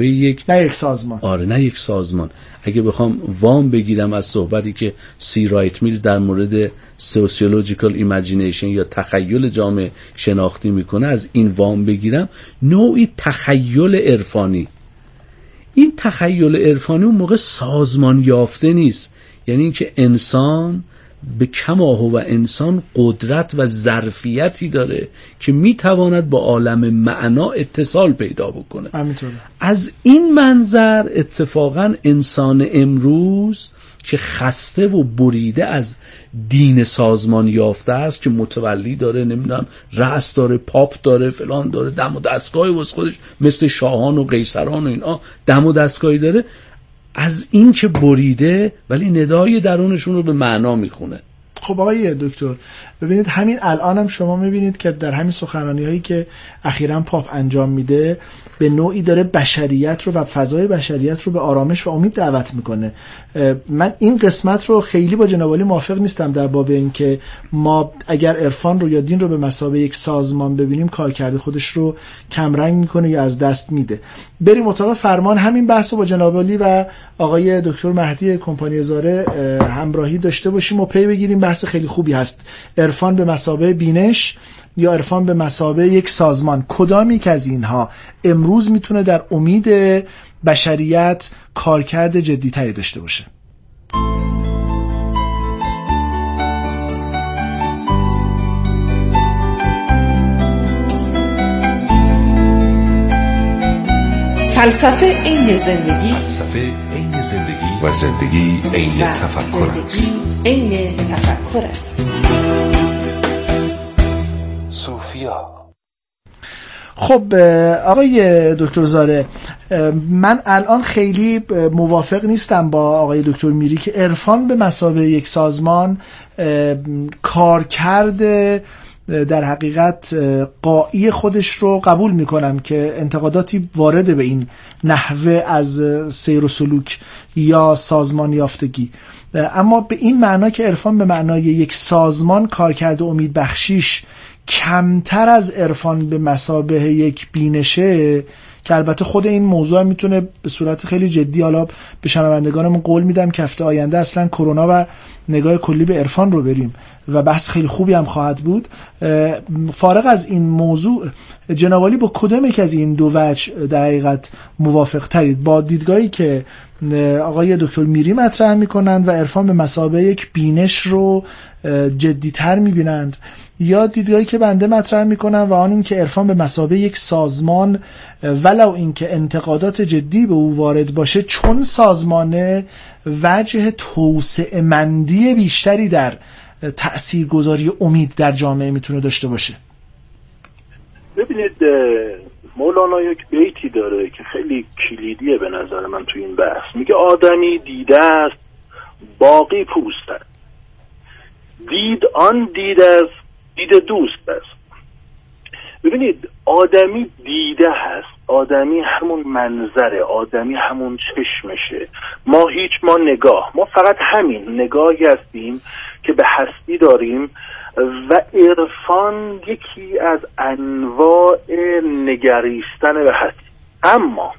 یک نه یک سازمان. آره نه یک سازمان. اگه بخوام وام بگیرم از صحبتی که سی رایت میلز در مورد sociological imagination یا تخیل جامعه شناختی می‌کنه از این وام بگیرم. نوعی تخیل عرفانی. این تخیل عرفانی اون موقع سازمان یافته نیست. یعنی اینکه انسان بما هو و انسان قدرت و ظرفیتی داره که می‌تواند با عالم معنا اتصال پیدا بکنه. از این منظر اتفاقا انسان امروز که خسته و بریده از دین سازمان یافته است که متولی داره نمی‌دونم رأس داره پاپ داره فلان داره دم و دستگاهی واسه خودش مثل شاهان و قیصران و اینا دم و دستگاهی داره. از این که بریده ولی ندای درونشون رو به معنا می‌خونه. خب آقای دکتر ببینید همین الان هم شما می‌بینید که در همین سخنرانی هایی که اخیرا پاپ انجام میده به نوعی داره بشریت رو و فضای بشریت رو به آرامش و امید دعوت می‌کنه. من این قسمت رو خیلی با جنابالی موافق نیستم در باب اینکه ما اگر عرفان رو یا دین رو به مسابقه یک سازمان ببینیم کار کرده خودش رو کمرنگ می‌کنه یا از دست میده. بریم اتاق فرمان. همین بحث رو با جنابالی و آقای دکتر مهدی کمپانی زاره همراهی داشته باشیم و پی بگیریم. بحث خیلی خوبی هست. عرفان به مسابقه بینش یا عرفان به مسابه یک سازمان؟ کدامی که از اینها امروز می‌تونه در امید بشریت کارکرد جدیتری داشته باشه؟ فلسفه عین زندگی فلسفه عین زندگی و زندگی عین تفکر است. عین تفکر است. خب آقای دکتر زاره من الان خیلی موافق نیستم با آقای دکتر میری که عرفان به مسابه یک سازمان کار کرده در حقیقت قایی خودش رو قبول می‌کنم که انتقاداتی وارد به این نحوه از سیر و سلوک یا سازمان یافتگی. اما به این معنا که عرفان به معنای یک سازمان کار کرده امید بخشیش کمتر از عرفان به مسابه یک بینشه که البته خود این موضوع می‌تونه به صورت خیلی جدی حالا به شنوندگانمون قول میدم که هفته آینده اصلا کرونا و نگاه کلی به عرفان رو بریم. و بحث خیلی خوبی هم خواهد بود. فارغ از این موضوع جنابالی با کدام یک از این دو وجه در حقیقت موافق ترید با دیدگاهی که آقای دکتر میری مطرح می‌کنند و عرفان به مسابه یک بینش رو جدیتر می‌بینند. یا دیدگاهی که بنده مطرح می‌کنم و آن این که عرفان به مسابه یک سازمان ولو اینکه انتقادات جدی به او وارد باشه چون سازمان وجه توسعه مندی بیشتری در تاثیرگذاری امید در جامعه می‌تونه داشته باشه. ببینید مولانا یک بیتی داره که خیلی کلیدیه به نظر من تو این بحث. میگه آدمی دیده است باقی پوست است دید آن دید است دید دوست است. ببینید آدمی دیده هست. آدمی همون منظره آدمی همون چشمشه. ما هیچ ما نگاه. ما فقط همین نگاهی هستیم که به هستی داریم و عرفان یکی از انواع نگریستن به هستی. اما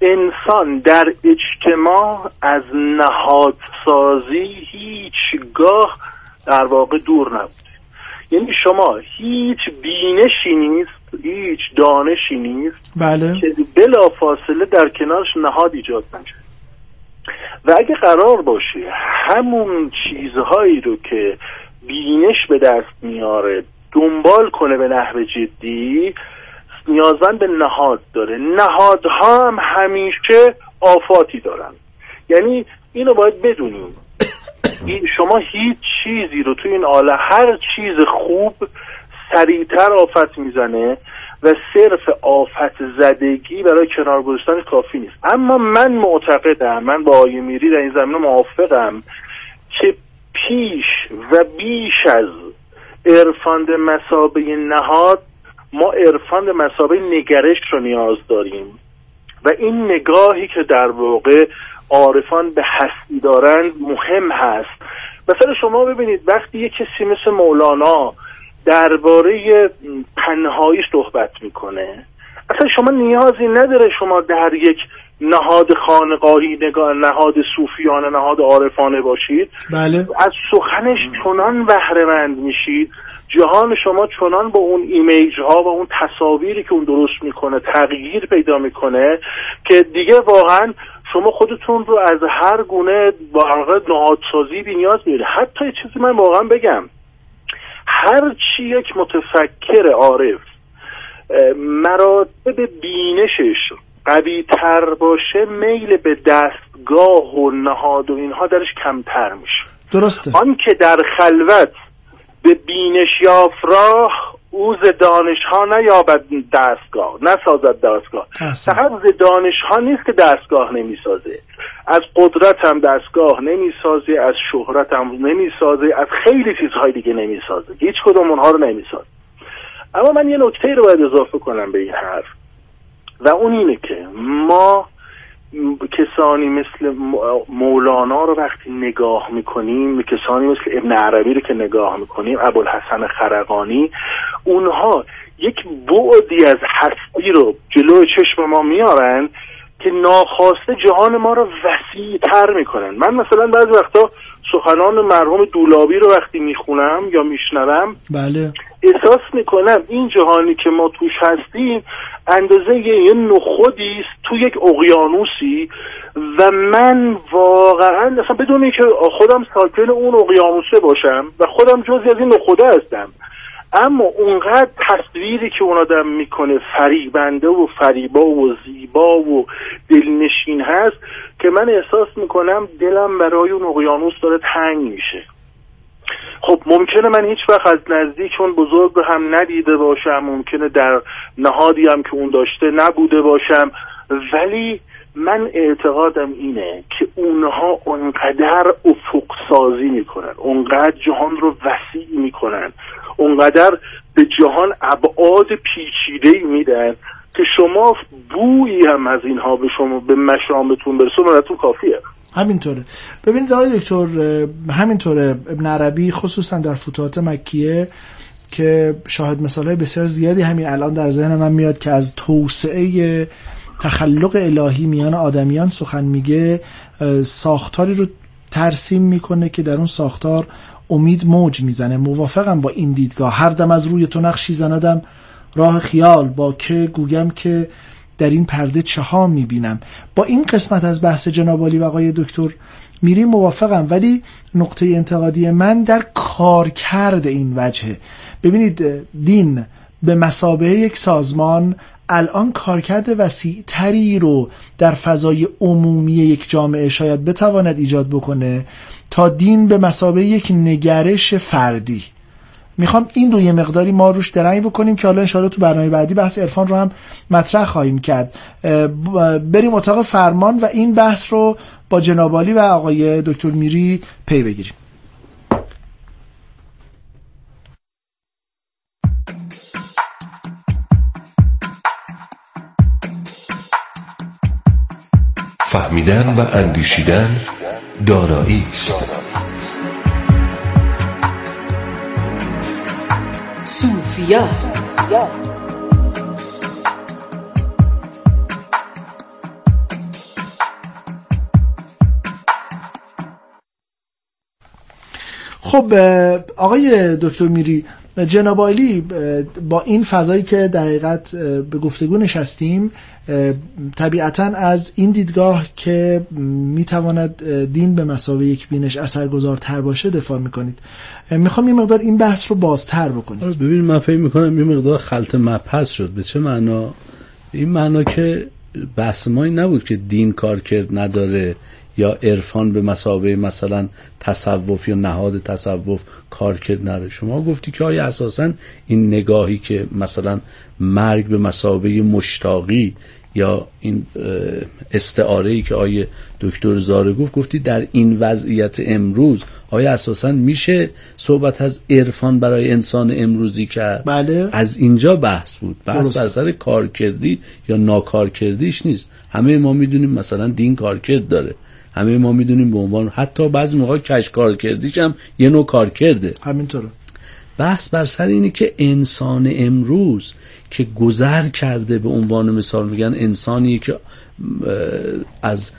انسان در اجتماع از نهادسازی هیچگاه در واقع دور نبوده. یعنی شما هیچ بینشی نیست هیچ دانشی نیست بله. که بلا فاصله در کنارش نهاد ایجاد نشه و اگه قرار باشه همون چیزهایی رو که بینش به دست میاره دنبال کنه به نحو جدی نیازمند به نهاد داره. نهادها هم همیشه آفاتی دارن. یعنی اینو باید بدونیم. شما هیچ چیزی رو تو این عالم هر چیز خوب سریعتر آفت می‌زنه و صرف آفت زدگی برای کنار گذاشتن کافی نیست. اما من معتقدم من با آیه میری در این زمینه موافقم که پیش و بیش از عرفان به مسابه نهاد ما عرفان به مسابه نگرش رو نیاز داریم. و این نگاهی که در واقع عارفان به هستی دارند مهم هست. مثلا شما ببینید وقتی یه کسی مثل مولانا درباره تنهایی صحبت می‌کنه اصلا شما نیازی نداره شما در یک نهاد خانقاهی نگاه نهاد صوفیانه نهاد عارفانه باشید. بله. از سخنش چنان بهره مند میشید جهان شما چنان با اون ایمیج ها و اون تصاویری که اون درست می‌کنه تغییر پیدا می‌کنه که دیگه واقعا شما خودتون رو از هر گونه واقع نهادسازی بی نیاز می‌بینید. حتی یه چیزی من واقعا بگم. هر چی یک متفکر عارف مراتب بینشش قوی تر باشه میل به دستگاه و نهاد و اینها درش کمتر میشه. درسته. آن که در خلوت به بینش یافت راه او ز دانش ها نیابد دستگاه نسازد دستگاه. فقط ز دانش ها نیست که دستگاه نمی‌سازه. از قدرت هم دستگاه نمی‌سازه از شهرت هم نمی‌سازه از خیلی چیزهای دیگه نمی‌سازه. هیچ کدوم اونها رو نمی‌سازه. اما من یه نکته رو باید اضافه کنم به این حرف. و اون اینه که ما کسانی مثل مولانا رو وقتی نگاه می‌کنیم کسانی مثل ابن عربی رو که نگاه می‌کنیم ابوالحسن خرقانی اونها یک بعدی از هستی رو جلوی چشم ما میارن که ناخواسته جهان ما رو وسیع تر می‌کنن. من مثلا بعضی وقتا سخنان مرحوم دولابی رو وقتی می‌خونم یا میشنوم بله. احساس می‌کنم این جهانی که ما توش هستیم اندازه یه نخودی است تو یک اقیانوسی و من واقعا اصلا بدون اینکه خودم ساکن اون اقیانوسه باشم و خودم جزی از این نخوده هستم. اما اونقدر تصویری که اون آدم می‌کنه فریبنده و فریبا و زیبا و دلنشین هست که من احساس می‌کنم دلم برای اون اقیانوس داره تنگ میشه. خب ممکنه من هیچ وقت از نزدیک اون بزرگ رو هم ندیده باشم ممکنه در نهادی هم که اون داشته نبوده باشم ولی من اعتقادم اینه که اونها اونقدر افق سازی می‌کنن اونقدر جهان رو وسیع می‌کنن. اونقدر به جهان ابعاد پیچیده میدن که شما بویی هم از اینها به شما به مشامتون برسه براتون کافیه. همینطوره. ببینید آقای دکتر همینطوره. ابن عربی خصوصا در فتوحات مکیه که شاهد مثال های بسیار زیادی همین الان در ذهن من میاد که از توسعه تخلق الهی میان آدمیان سخن میگه ساختاری رو ترسیم می‌کنه که در اون ساختار امید موج می‌زنه. موافقم با این دیدگاه. هر دم از روی تو نقشی زندم. راه خیال با که گویم که در این پرده چه ها می‌بینم. با این قسمت از بحث جنابالی و آقای دکتر میری موافقم. ولی نقطه انتقادی من در کارکرد این وجهه ببینید دین به مسابقه یک سازمان الان کارکرد وسیع تری رو در فضای عمومی یک جامعه شاید بتواند ایجاد بکنه. تا دین به مسابقه یک نگرش فردی. می‌خوام این رو یه مقداری ما روش درنگ بکنیم که حالا انشاءالله تو برنامه بعدی بحث عرفان رو هم مطرح خواهیم کرد. بریم اتاق فرمان و این بحث رو با جنابالی و آقای دکتر میری پی بگیریم. فهمیدن و اندیشیدن دانایی است. صوفیا. خب آقای دکتر میری جناب اه، با این فضایی که در حقیقت به گفتگو نشستیم طبیعتا از این دیدگاه که می‌تواند دین به مسابقه یک بینش اثرگذارتر باشه دفاع می‌کنید. می‌خوام یه مقدار این بحث رو بازتر بکنید. آره ببین من فکر می‌کنم یه مقدار خلط مبحث شد. به چه معنا؟ این معنا که بحث ما این نبود که دین کار کرد نداره یا عرفان به مسابقه مثلا تصوف یا نهاد تصوف کار کرد؟ نداره شما گفتی که آیا اساسا این نگاهی که مثلا مرگ به مسابقه مشتاقی یا این استعاره ای که آیه دکتر زاره گفت گفتی در این وضعیت امروز آیا اساسا میشه صحبت از عرفان برای انسان امروزی کرد؟ بله. از اینجا بحث بود. بحث. بر سر کارکردی یا ناکارکردیش نیست. همه ما می‌دونیم مثلا دین کارکرد داره. همه ما می‌دونیم به عنوان حتی بعضی موقع کش کارکردیش هم یه نوع کارکرده. همینطوره. بحث بر سر اینه که انسان امروز که گذر کرده به عنوان مثال میگن انسانی که از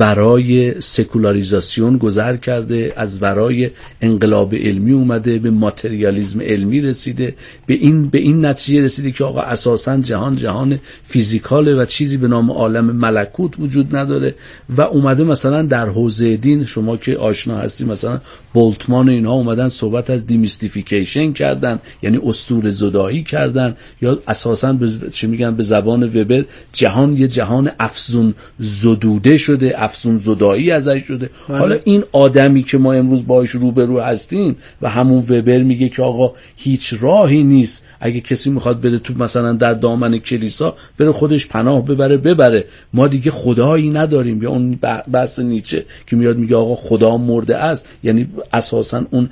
ورای سکولاریزاسیون گذر کرده از ورای انقلاب علمی اومده به ماتریالیزم علمی رسیده به این به این نتیجه رسیده که آقا اساسا جهان جهان فیزیکاله و چیزی به نام عالم ملکوت وجود نداره و اومده مثلا در حوزه دین شما که آشنا هستی مثلا بولتمان و اینها اومدن صحبت از demystification کردن یعنی اسطوره زدایی کردن یا اساسا به چی میگن به زبان وبر جهان یه جهان افزون زدوده شده افسون زدایی ازش شده. بله. حالا این آدمی که ما امروز باش روبرو هستیم و همون وبر میگه که آقا هیچ راهی نیست. اگه کسی می‌خواد بره تو مثلا در دامن کلیسا بره خودش پناه ببره ببره. ما دیگه خدایی نداریم. یا اون بحث نیچه که میاد میگه آقا خدا مرده است. یعنی اساسا اون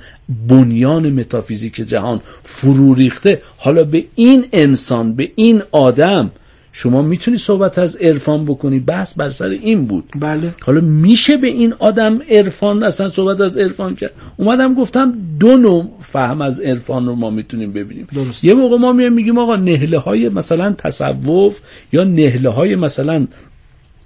بنیان متافیزیک جهان فرو ریخته. حالا به این انسان به این آدم شما می‌تونی صحبت از عرفان بکنی. بحث بر سر این بود. بله. حالا میشه به این آدم عرفان اصلا صحبت از عرفان کرد؟ اومدم گفتم دو نوع فهم از عرفان رو ما می‌تونیم ببینیم. درست. یه موقع ما میایم میگیم آقا نهله های مثلا تصوف یا نهله های مثلا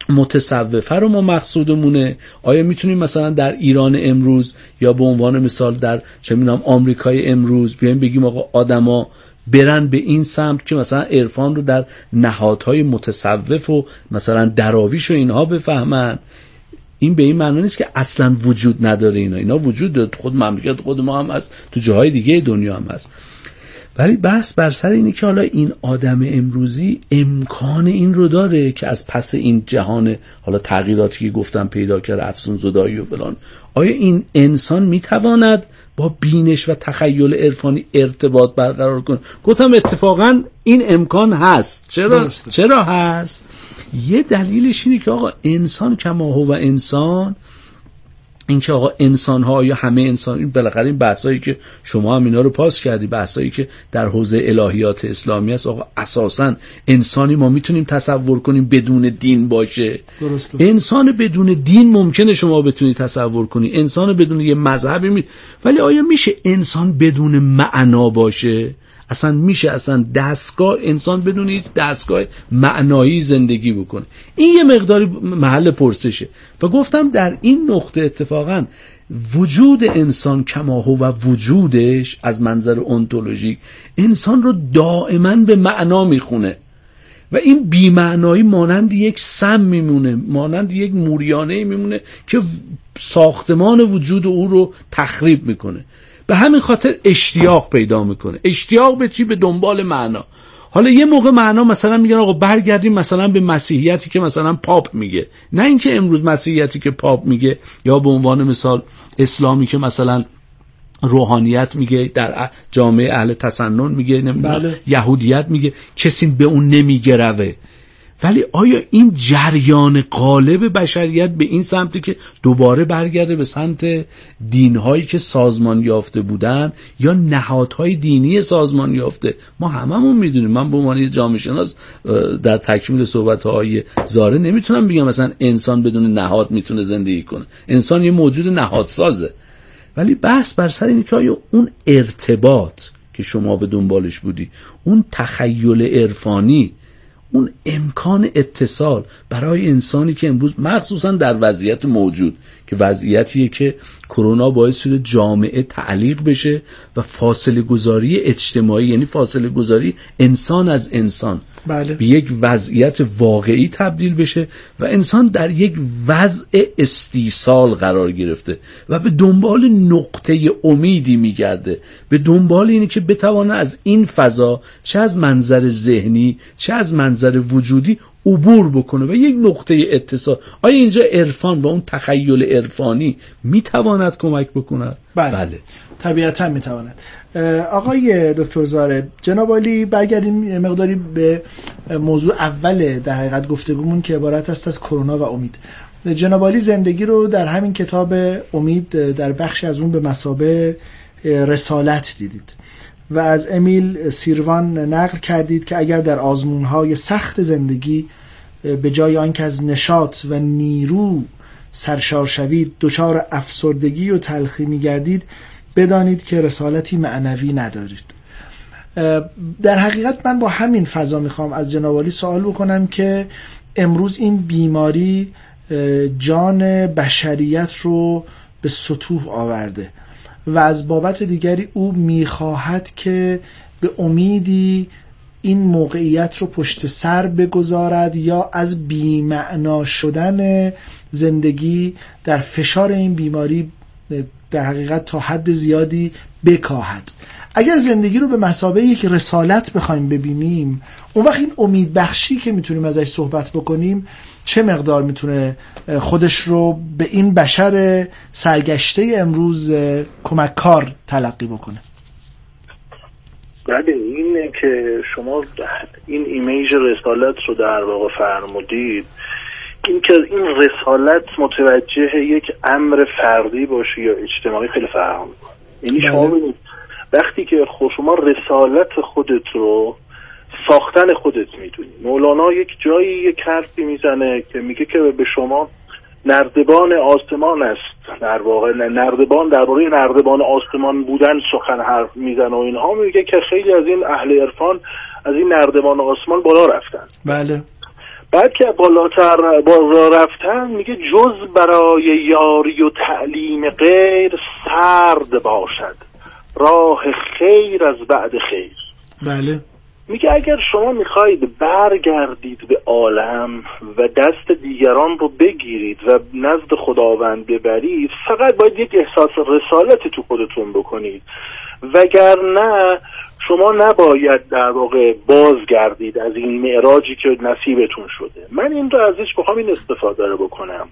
متصوفه رو ما مقصودمونه. آیا می‌تونیم مثلا در ایران امروز یا به عنوان مثال در چه می‌دونم آمریکای امروز بیایم بگیم آقا آدما برن به این سمت که مثلا عرفان رو در نهادهای متصوف و مثلا دراویش و اینها بفهمن. این به این معنی نیست که اصلا وجود نداره اینا. اینا وجود داره. خود مملکت خود ما هم هست. تو جاهای دیگه دنیا هم هست. ولی بحث بر سر اینه که حالا این آدم امروزی امکان این رو داره که از پس این جهان حالا تغییراتی که گفتم پیدا کرده افسون زدایی و فلان. آیا این انسان می‌تواند با بینش و تخیل عرفانی ارتباط برقرار کنه؟ گفتم اتفاقا این امکان هست. چرا؟ درسته. چرا هست؟ یه دلیلش اینه که آقا انسان کما هو و انسان اینکه آقا انسان ها یا همه انسان این بالاخره این بحثایی که شما هم اینا رو پاس کردی بحثایی که در حوزه الهیات اسلامی است آقا اساسا انسانی ما می‌تونیم تصور کنیم بدون دین باشه. درسته. انسان بدون دین ممکنه شما بتونی تصور کنی. انسان بدون یه مذهبی می... ولی آیا میشه انسان بدون معنا باشه؟ اصلا میشه اصلا دستگاه انسان بدون هیچ دستگاه معنایی زندگی بکنه. این یه مقداری محل پرسشه. و گفتم در این نقطه اتفاقا وجود انسان کما هو و وجودش از منظر اونتولوژیک انسان رو دائما به معنا می‌خونه. و این بیمعنایی مانند یک سم میمونه مانند یک موریانه میمونه که ساختمان وجود او رو تخریب می‌کنه. به همین خاطر اشتیاق پیدا می‌کنه. اشتیاق به چی؟ به دنبال معنا. حالا یه موقع معنا مثلا میگن آقا برگردیم مثلا به مسیحیتی که مثلا پاپ میگه. نه اینکه امروز مسیحیتی که پاپ میگه یا به عنوان مثال اسلامی که مثلا روحانیت میگه در جامعه اهل تسنن میگه بله. یهودیت میگه. کسی به اون نمیگروه. ولی آیا این جریان قالب بشریت به این سمتی که دوباره برگرده به سمت دینهایی که سازمان یافته بودن یا نهادهای دینی سازمان یافته؟ ما هممون می‌دونیم. من به عنوان یه جامعه شناس در تکمیل صحبت های زاره نمی‌تونم بگم مثلا انسان بدون نهاد می‌تونه زندگی کنه. انسان یه موجود نهادسازه. ولی بحث بر سر اینه که آیا اون ارتباط که شما به دنبالش بودی اون تخیل عرفانی اون امکان اتصال برای انسانی که امروز مخصوصا در وضعیت موجود که وضعیتیه که کرونا باعث شده جامعه تعلیق بشه و فاصله گذاری اجتماعی یعنی فاصله گذاری انسان از انسان. بله. به یک وضعیت واقعی تبدیل بشه و انسان در یک وضع استیصال قرار گرفته و به دنبال نقطه امیدی میگرده به دنبال اینه که بتوانه از این فضا چه از منظر ذهنی چه از منظر وجودی عبور بکنه و یک نقطه اتصال آیا اینجا عرفان و اون تخیل عرفانی می‌تواند کمک بکند بله, بله. طبیعتا می‌تواند. آقای دکتر زاره جناب عالی برگردیم مقداری به موضوع اول در حقیقت گفتگومون که عبارت است از کرونا و امید. جناب عالی زندگی رو در همین کتاب امید در بخشی از اون به مسابه رسالت دیدید و از امیل سیروان نقل کردید که اگر در آزمونهای سخت زندگی به جای آنکه از نشاط و نیرو سرشار شوید دچار افسردگی و تلخی می گردید بدانید که رسالتی معنوی ندارید. در حقیقت من با همین فضا می‌خوام از جناب سوال بکنم که امروز این بیماری جان بشریت رو به سطوح آورده و از بابت دیگری او می‌خواهد که به امیدی این موقعیت رو پشت سر بگذارد یا از بیمعنا شدن زندگی در فشار این بیماری در حقیقت تا حد زیادی بکاهد. اگر زندگی رو به مسابقه یک رسالت بخوایم ببینیم اون وقت این امید بخشی که می‌تونیم ازش صحبت بکنیم چه مقدار می‌تونه خودش رو به این بشر سرگشته امروز کمک کار تلقی بکنه؟ بله اینه که شما این ایمیج رسالت رو در واقع فرمودید. این که این رسالت متوجه یک امر فردی باشه یا اجتماعی خیلی فرق یعنی شما بله. ببینید وقتی که شما رسالت خودت رو ساختن خودت می‌دونی. مولانا یک جایی یک حرفی می‌زنه که میگه که به شما نردبان آسمان است. در واقع نردبان درباره نردبان آسمان بودن سخن حرف می‌زنه و اینها. میگه که خیلی از این اهل عرفان از این نردبان آسمان بالا رفتن. بله. بعد که بالاتر بالا رفتن میگه جز برای یاری و تعلیم غیر سرد باشد. راه خیر از بعد خیر. بله. میگه اگر شما می‌خواهید برگردید به عالم و دست دیگران رو بگیرید و نزد خداوند ببرید فقط باید یک احساس رسالتی تو خودتون بکنید. وگرنه شما نباید در واقع بازگردید از این معراجی که نصیبتون شده. من این رو ازش بخوام این استفاده رو بکنم.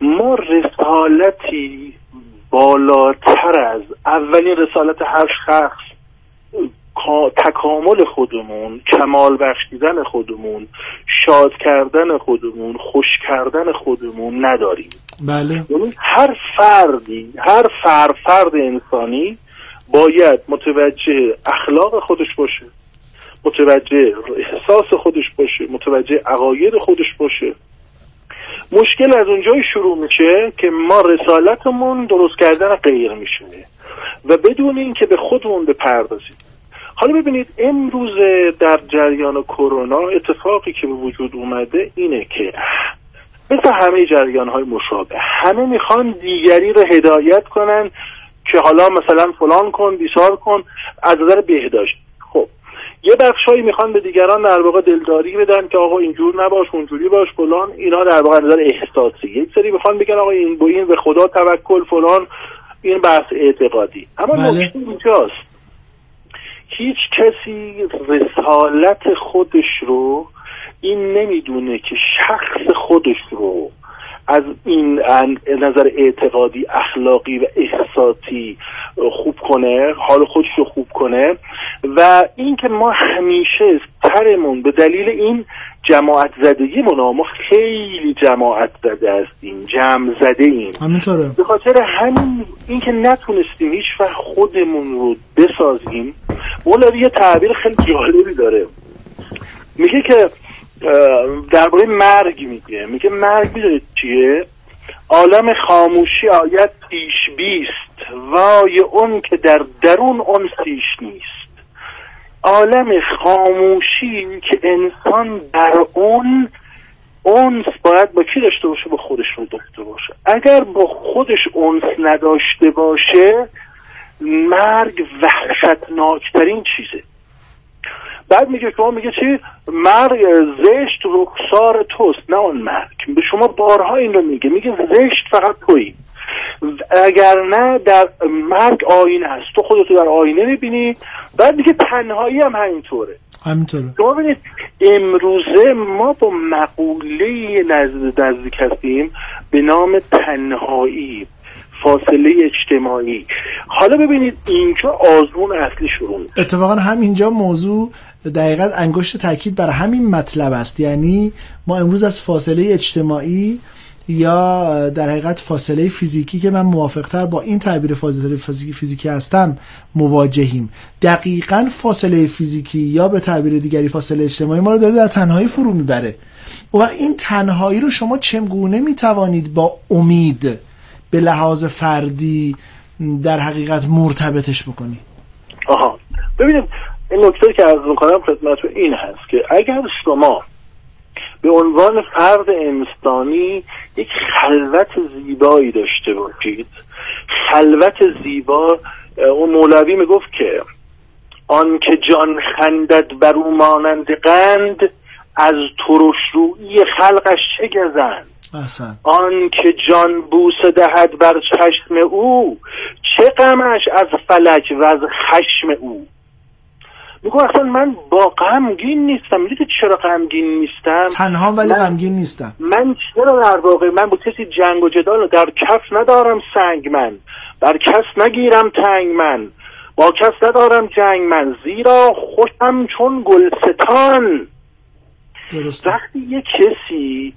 ما رسالتی بالاتر از اولین رسالت هر شخص تکامل خودمون کمال بخشیدن خودمون شاد کردن خودمون خوش کردن خودمون نداریم. بله. یعنی هر فردی هر فر فرد انسانی باید متوجه اخلاق خودش باشه متوجه احساس خودش باشه متوجه عقاید خودش باشه. مشکل از اونجای شروع میشه که ما رسالتمون درست کردن غیر میشه و بدون اینکه به خودمون بپردازیم. حالا ببینید امروز در جریان کرونا اتفاقی که به وجود اومده اینه که مثل همه جریان های مشابه همه می‌خوان دیگری رو هدایت کنن که حالا مثلا فلان کن بیسار کن از نظر بهداشت. خب یه بخشایی می‌خوان به دیگران در واقع دلداری بدن که آقا اینجور نباش اونجوری باش فلان اینا در واقع نظر احساسی. یک سری می‌خوان بگن آقا این با این به خدا توکل فلان این بحث اعتقادی. اما بله. نکته اینجاست. هیچ کسی رسالت خودش رو این نمی‌دونه که شخص خودش رو از این نظر اعتقادی اخلاقی و احساسی خوب کنه حال خودش رو خوب کنه و اینکه ما همیشه ترمون به دلیل این جماعت زدگی ما خیلی جماعت زده هستیم جمع زده ایم. همینطوره. به خاطر همین اینکه نتونستیم هیچ وقت خودمون رو بسازیم مولا یه تعبیر خیلی جالبی داره. میگه که درباره مرگ میگه. میگه مرگ می‌دونید چیه؟ عالم خاموشی آید پیش بیست. وای اون که در درون اون سیش نیست. عالم خاموشی که انسان در اون اونس باید با کی داشته باشه؟ با خودش رو داشته باشه. اگر با خودش اونس نداشته باشه مرگ وحشتناکترین چیزه. بعد میگه شما میگه چی؟ مرگ زشت رخسار توست نه اون مرگ. به شما بارها این رو میگه. میگه زشت فقط تویی. اگر نه در مرگ آینه هست. تو خودتو در آینه می‌بینی. بعد میگه تنهایی هم همینطوره. همینطوره. شما ببینید امروزه ما با مقوله نزد نزدیک هستیم به نام تنهایی فاصله اجتماعی. حالا ببینید اینجا آزمون اصلی شروع اتفاقا همینجا موضوع دقیقا انگشت تاکید بر همین مطلب است. یعنی ما امروز از فاصله اجتماعی یا در حقیقت فاصله فیزیکی که من موافقتر با این تعبیر فاصله فیزیکی فیزیکی هستم مواجهیم. دقیقا فاصله فیزیکی یا به تعبیر دیگری فاصله اجتماعی ما رو داره در تنهایی فرو می‌بره. و این تنهایی رو شما چگونه می‌توانید با امید به لحاظ فردی در حقیقت مرتبطش بکنی؟ آها. ببینید این نکته که از می‌کنم خدمتتون این هست که اگر شما به عنوان فرد انسانی یک خلوت زیبایی داشته باشید خلوت زیبا اون مولوی می‌گفت که آن که جان خندد بر او مانند قند از ترش روی خلقش چه گزند؟ آن که جان بوسه دهد بر چشم او چه غمش از فلک و از خشم او؟ میگو اصلا من با غمگین نیستم. می‌دونی چرا غمگین نیستم؟ تنها ولی غمگین نیستم. من چرا در واقع من با کسی جنگ و جدال در کف ندارم سنگ من. بر کس نگیرم تنگ من. با کس ندارم جنگ من. زیرا خوشم چون گلستان. درسته. وقتی یک کسی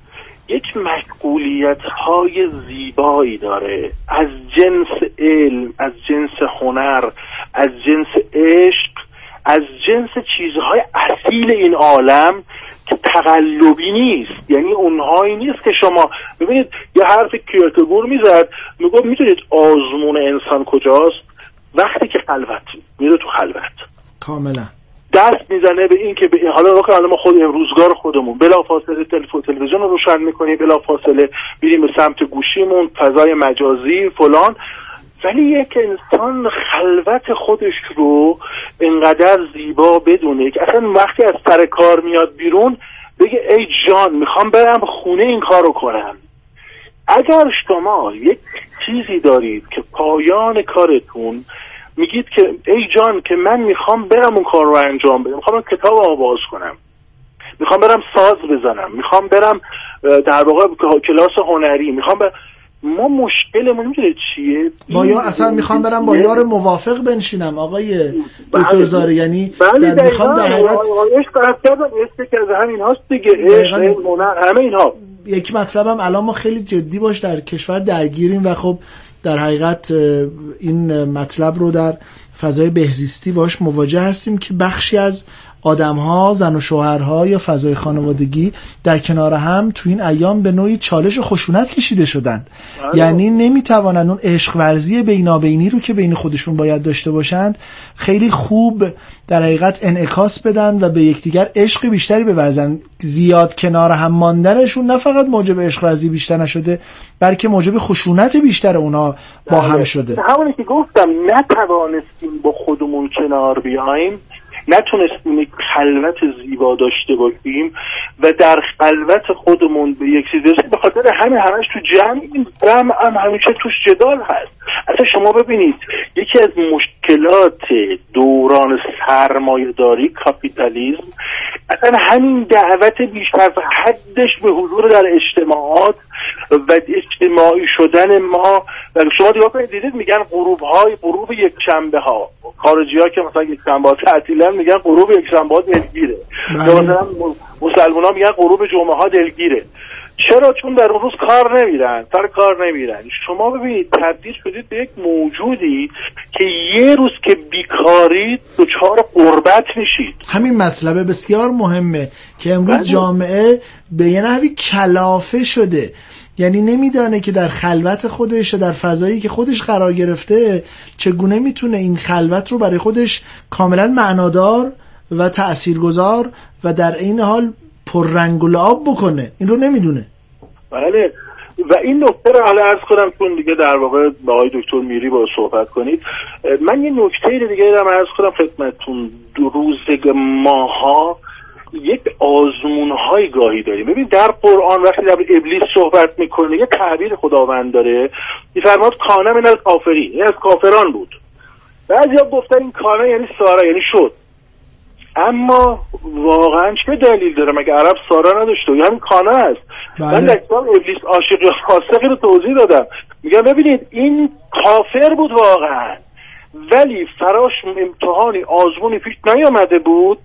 یک مشغولیت های زیبایی داره از جنس علم از جنس هنر از جنس عشق از جنس چیزهای اصیل این عالم که تقلبی نیست. یعنی اونهایی نیست که شما ببینید یه حرف کیرکگور می‌زد می‌گفت می‌دونید آزمون انسان کجاست؟ وقتی که خلوت میره تو خلوت. کاملا. دست می‌زنه به این که به حالا که حالا ما خود روزگار خودمون بلا فاصله تلفن تلویزیون رو روشن می‌کنیم بلا فاصله میریم به سمت گوشیمون فضای مجازی فلان. ولی یک انسان خلوت خودش رو انقدر زیبا بدونه که اصلا وقتی از سر کار میاد بیرون بگه ای جان می‌خوام برم خونه این کار رو کنم. اگر شما یک چیزی دارید که پایان کارتون میگید که ای جان که من می‌خوام برم اون کار رو انجام بدم می‌خوام کتاب آواز کنم می‌خوام برم ساز بزنم می‌خوام برم در واقع کلاس هنری می‌خوام بر... ما مشکلمون می‌دونید چیه؟ با یا اصلا می‌خوام برم با یار موافق بنشینم آقای بله. دکتر زاره. یعنی بله در می‌خوام در. حقیقت عشق از همین هاست دیگه. عشق همه اینها. یک مطلبم الان ما خیلی جدی باش در کشور درگیریم و خب در حقیقت این مطلب رو در فضای بهزیستی باش مواجه هستیم که بخشی از آدم ها زن و شوهرها یا فضای خانوادگی در کنار هم تو این ایام به نوعی چالش و خشونت کشیده شدند. یعنی نمی‌توانند اون عشق ورزی بینابینی رو که بین خودشون باید داشته باشند خیلی خوب در حقیقت انعکاس بدن و به یکدیگر عشق بیشتری بورزن. زیاد کنار هم ماندنشون نه فقط موجب عشق ورزی بیشتر نشده بلکه موجب خشونت بیشتر اونا با هم شده. همونی که گفتم نتوانستیم با خودمون کنار بیایم. نتونستیم یک خلوت زیبا داشته باشیم و در خلوت خودمون به یک چیز به خاطر همه همش تو جمع جمع هم همیشه توش جدال هست. اصلا شما ببینید یکی از مشکلات دوران سرمایه داری کاپیتالیزم اصلا همین دعوت بیشتر از حدش به حضور در اجتماعات و اجتماعی شدن ما. و شما دیگاه کنید دیدید میگن غروب های غروب یک شنبه ها خارجی ها که مثلا یک شنبه ها تعطیلن میگن غروب یک شنبه ها دلگیره بله. مثلا مسلمان ها میگن غروب جمعه ها دلگیره. چرا؟ چون در اون روز کار نمیرن سر کار نمیرن. شما ببینید تبدیل شدید به یک موجودی که یه روز که بیکارید دچار قربت میشید. همین مطلب بسیار مهمه که امروز بله. جامعه به یه نحوی کلافه شده. یعنی نمیدانه که در خلوت خودش و در فضایی که خودش قرار گرفته چگونه می‌تونه این خلوت رو برای خودش کاملا معنادار و تاثیرگذار و در این حال پررنگ و لعاب بکنه. این رو نمی‌دونه. بله. و این نکته رو حالا عرض کنم چون دیگه در واقع با آقای دکتر میری با صحبت کنید. من یه نکته دیگه هم عرض کنم خدمتتون. روز ماها یک آزمون های گاهی داریم. ببین در قرآن وقتی در ابلیس صحبت می‌کنه یه تعبیر خداوند داره میفرماد کانه من از کافری این از کافران بود. بعضی ها گفتن این کانه یعنی سارا یعنی شد. اما واقعا چه دلیل داره؟ مگه عرب سارا نداشته یا همین کانه است. بله. من در کتاب ابلیس عاشق فاسقی رو توضیح دادم. میگم ببینید این کافر بود واقعا. ولی فراش امتحانی آزمونی پیش نیامده بود.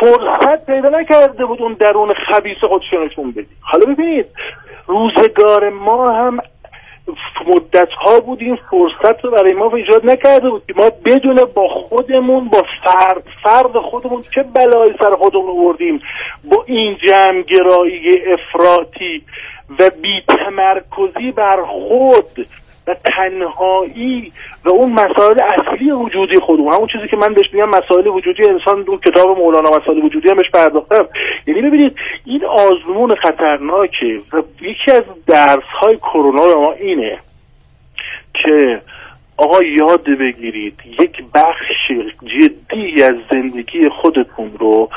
فرصت پیدا نکرده بود اون درون خبیث خودش نشون بدی. حالا ببینید روزگار ما هم مدت ها بودیم فرصت رو برای ما ایجاد نکرده بود. ما بدون با خودمون با فرد فرد خودمون چه بلایی سر خودمون آوردیم با این جمعگرایی افراطی و بی تمرکزی بر خود. و تنهایی و اون مسائل اصلی وجودی خودمون همون چیزی که من بهش میگم مسائل وجودی انسان دو کتاب مولانا مسائل وجودی هم بهش پرداختم یعنی ببینید این آزمون خطرناکه و یکی از درس های کرونا ما اینه که آقا یاد بگیرید یک بخش جدی از زندگی خودتون رو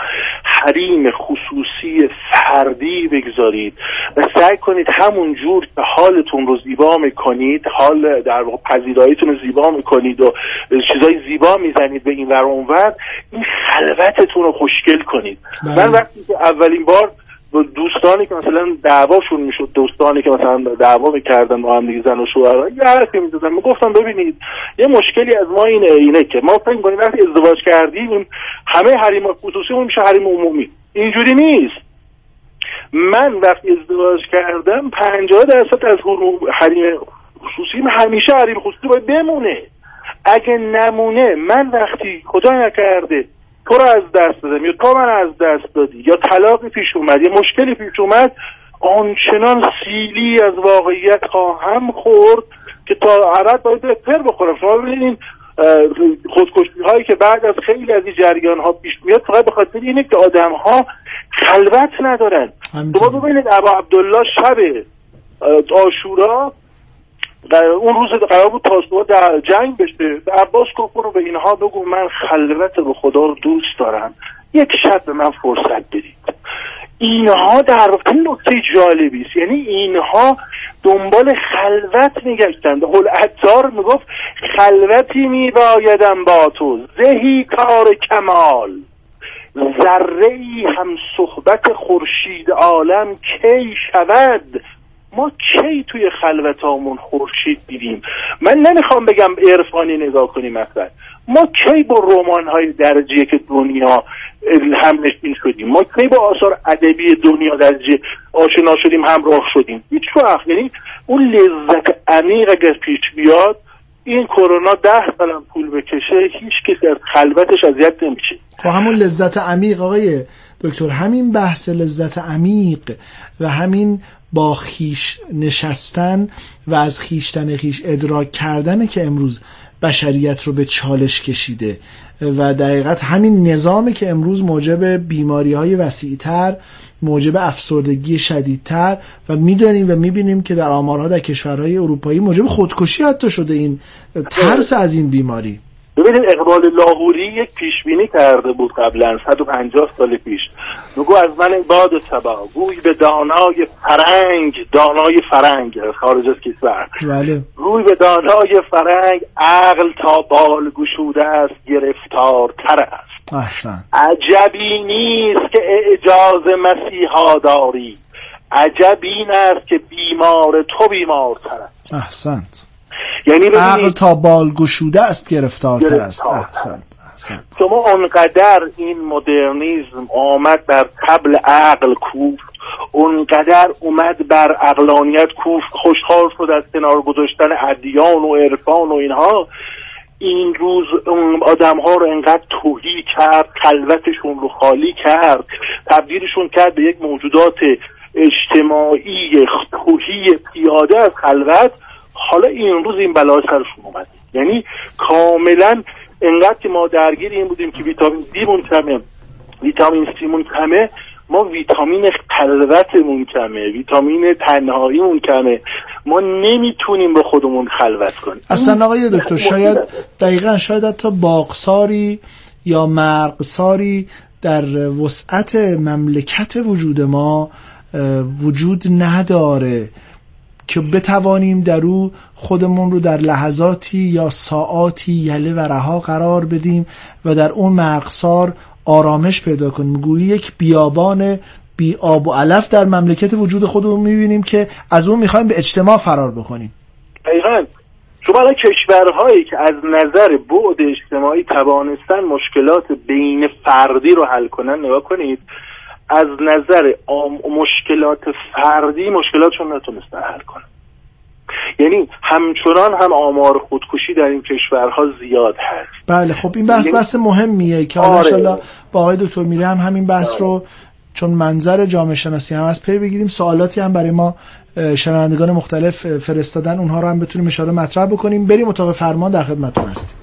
حریم خصوصی فردی بگذارید و سعی کنید همون جور که حالتون رو زیبا می‌کنید حال در واقع پذیراییتون رو زیبا می‌کنید و چیزای زیبا می‌زنید به این ور اونور این خلوتتون رو خوشگل کنید بله. من وقتی که اولین بار با دوستانی که مثلا دعواشون می‌شد دوستانی که مثلا دعوا می‌کردن با هم دیگه زن و شوهر یه حرفی می‌زدن. می‌گفتم ببینید یه مشکلی از ما اینه اینه که ما فکر کنیم وقتی ازدواج کردیم همه حریم خصوصیمون میشه حریم عمومی. اینجوری نیست. من وقتی ازدواج کردم پنجاه درصد از حریم خصوصی همیشه حریم خصوصی باید بمونه. اگه نمونه من وقتی خدا نکرده تو رو از دست دادم یا تو من از دست دادی یا طلاقی پیش اومد یا مشکلی پیش اومد آنچنان سیلی از واقعیت خواهم خورد که تا ابد باید بهتر بخورم شما ببینید خودکشی هایی که بعد از خیلی از این جریان ها پیش میاد فقط به خاطر اینه که آدم ها خلوت ندارن. شما ببینید ابا عبدالله شب آشورا در اون روز قرار بود تاسوعا در جنگ بشه. به عباس گفت برو به اینها بگو من خلوت به خدا رو دوست دارم. یک شب به من فرصت بدید. اینها در واقع نکته جالبی است. یعنی اینها دنبال خلوت میگشتند. قول عطار می‌گفت خلوتی میبایدم با تو. زهی کار کمال. ذره ای هم صحبت خورشید عالم کی شود؟ ما کی توی خلوتامون خورشید دیدیم؟ من نمی‌خوام بگم عرفانی نگاه کنیم مثلا ما کی با رمان های درجه که دنیا هم نشین شدیم؟ ما کی با آثار ادبی دنیا درجه آشنا شدیم همراه شدیم؟ هیچ وقت. یعنی اون لذت عمیق اگر پیش بیاد این کرونا ده سالم پول بکشه هیچ کسی از خلوتش اذیت نمیشه. خب همون لذت عمیق آقای دکتر همین بحث لذت عمیق و همین با خیش نشستن و از خیشتن خیش ادراک کردنه که امروز بشریت رو به چالش کشیده و در حقیقت همین نظامی که امروز موجب بیماری های وسیعتر موجب افسردگی شدیدتر و می‌دانیم و می‌بینیم که در آمارها در کشورهای اروپایی موجب خودکشی حتی شده این ترس از این بیماری. ببینید اقبال لاهوری یک پیش بینی کرده بود قبلا 150 سال پیش. میگو از من باد سبا گوی به دانای فرنگ دانای فرنگ خارج از کشور. بله. روی به دانای فرنگ عقل تا بال گشوده است گرفتار تر است. احسن. عجبی نیست که اعجاز مسیحا داری. عجب این است که بیمار تو بیمارتر است. احسنت. یعنی عقل تا بال گشوده است گرفتارتر است. احسنت شما اونقدر این مدرنیزم آمد بر قبل عقل کوفت اونقدر اومد بر عقلانیت کوفت خوشحال شد از کنار گذاشتن ادیان و عرفان و اینها. این روز آدم ها رو انقدر توهی کرد خلوتشون رو خالی کرد تبدیلشون کرد به یک موجودات اجتماعی توهی پیاده از خلوت. حالا این روز این بلا سرشون اومد. یعنی کاملا انقدر که ما درگیر این بودیم که ویتامین دی مون کمه ویتامین سی مون کمه ما ویتامین خلوتمون کمه ویتامین تنهاییمون کمه. ما نمی‌تونیم به خودمون خلوت کنیم. اصلا آقای دکتر شاید. دقیقا شاید حتی باغساری یا مرغساری در وسعت مملکت وجود ما وجود نداره. که بتوانیم در او خودمون رو در لحظاتی یا ساعاتی یله و رها قرار بدیم و در اون مرغسار آرامش پیدا کنیم. گویی یک بیابان بی آب و علف در مملکت وجود خودمون می‌بینیم که از اون می‌خوایم به اجتماع فرار بکنیم. دقیقا. شما الان کشورهایی که از نظر بعد اجتماعی توانستن مشکلات بین فردی رو حل کنن نگاه کنید. از نظر آم- مشکلات فردی مشکلاتشون نتونستن حل کنن یعنی همچنان هم آمار خودکشی در این کشورها زیاد هست. بله خب این بحث یعنی- بحث مهمیه که حالا آره. انشالله با آقای دکتر میره هم همین بحث رو چون منظر جامعه شناسی هم از پی بگیریم. سوالاتی هم برای ما شنوندگان مختلف فرستادن اونها رو هم بتونیم اشاره مطرح بکنیم. بریم اتاق فرمان در خدمتتون هستیم.